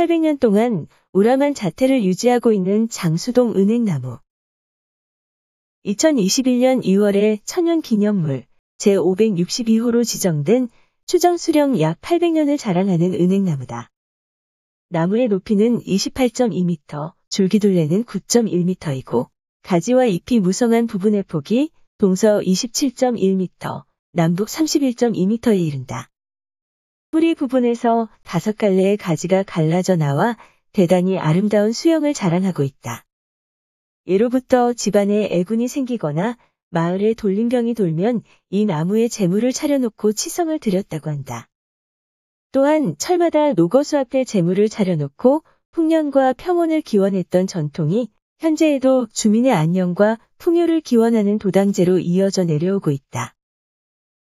800년 동안 우람한 자태를 유지하고 있는 장수동 은행나무. 2021년 2월에 천연 기념물 제562호로 지정된 추정 수령 약 800년을 자랑하는 은행나무다. 나무의 높이는 28.2m, 줄기둘레는 9.1m이고 가지와 잎이 무성한 부분의 폭이 동서 27.1m, 남북 31.2m에 이른다. 뿌리 부분에서 다섯 갈래의 가지가 갈라져 나와 대단히 아름다운 수영을 자랑하고 있다. 예로부터 집안에 애군이 생기거나 마을에 돌림병이 돌면 이 나무에 재물을 차려놓고 치성을 드렸다고 한다. 또한 철마다 노거수 앞에 재물을 차려놓고 풍년과 평온을 기원했던 전통이 현재에도 주민의 안녕과 풍요를 기원하는 도당제로 이어져 내려오고 있다.